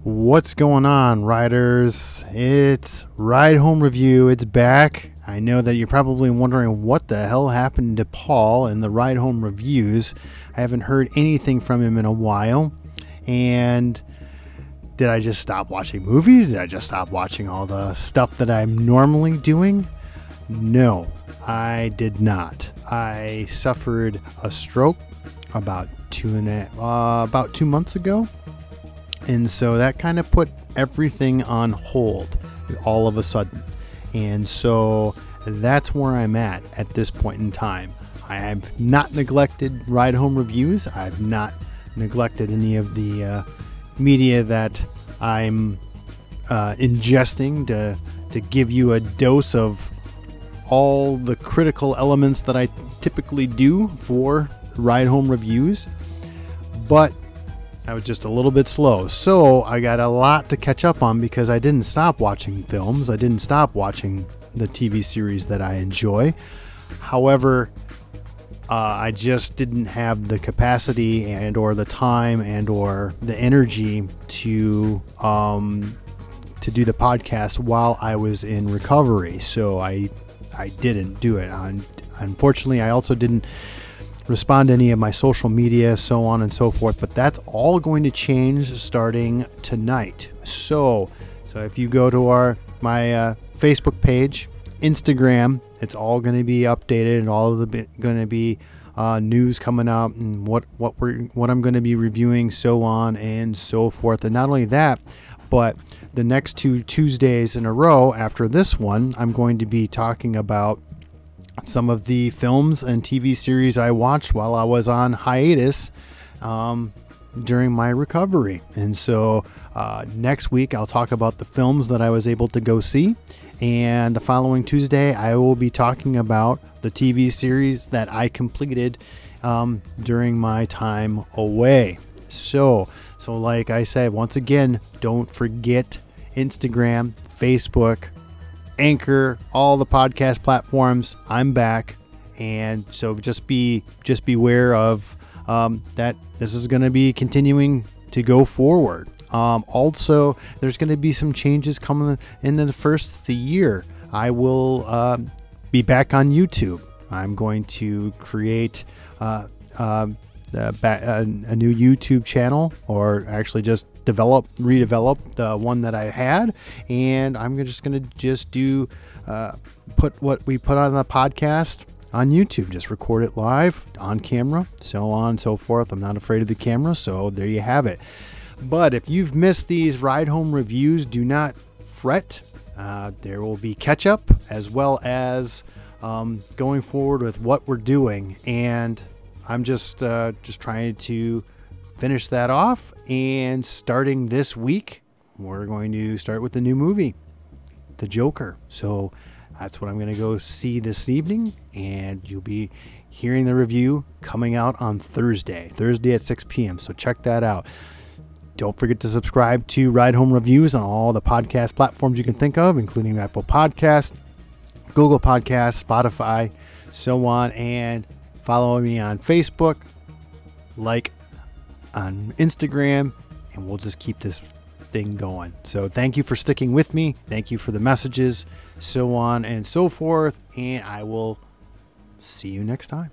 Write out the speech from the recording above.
What's going on, riders? It's Ride Home Review. It's back. I know that you're probably wondering what the hell happened to Paul and the Ride Home Reviews. I haven't heard anything from him in a while. And did I just stop watching movies? Did I just stop watching all the stuff that I'm normally doing? No, I did not. I suffered a stroke about two and a, uh, about two months ago, and so that kind of put everything on hold all of a sudden. And so that's where I'm at at this point in time. I have not neglected ride home reviews. I've not neglected any of the uh, media that I'm uh, ingesting to to give you a dose of all the critical elements that I typically do for ride home reviews. But I was just a little bit slow. So I got a lot to catch up on because I didn't stop watching films. I didn't stop watching the TV series that I enjoy. However, uh, I just didn't have the capacity and or the time and or the energy to um, to do the podcast while I was in recovery. So I I didn't do it. unfortunately, I also didn't respond to any of my social media, so on and so forth. But that's all going to change starting tonight. So, so if you go to our my uh, Facebook page, Instagram, it's all going to be updated and all of the going to be uh, news coming out and what what we're what I'm going to be reviewing, so on and so forth. And not only that, but the next two Tuesdays in a row after this one, I'm going to be talking about some of the films and TV series I watched while I was on hiatus um, during my recovery. And so uh, next week, I'll talk about the films that I was able to go see. And the following Tuesday, I will be talking about the TV series that I completed um, during my time away. So, so like I said, once again, don't forget Instagram, Facebook, Anchor, all the podcast platforms. I'm back, and so just be just beware of um, that. This is going to be continuing to go forward. Um, also, there's going to be some changes coming in the first of the year. I will uh, be back on YouTube. I'm going to create uh, uh, a, a, new YouTube channel, or actually just develop, redevelop the one that I had, and I'm just to just do uh, put what we put on the podcast on YouTube. Just record it live on camera, so on and so forth. I'm not afraid of the camera, so there you have it. But if you've missed these ride home reviews, do not fret. Uh, there will be catch up as well as um, going forward with what we're doing, and I'm just uh, just trying to finish that off. And starting this week, we're going to start with the new movie, The Joker. So that's what I'm going to go see this evening. And you'll be hearing the review coming out on Thursday, Thursday at 6 p.m. So check that out. Don't forget to subscribe to Ride Home Reviews on all the podcast platforms you can think of, including Apple Podcast, Google Podcast, Spotify, so on. And follow me on Facebook, like on Instagram, and we'll just keep this thing going. So thank you for sticking with me. Thank you for the messages, so on and so forth. And I will see you next time.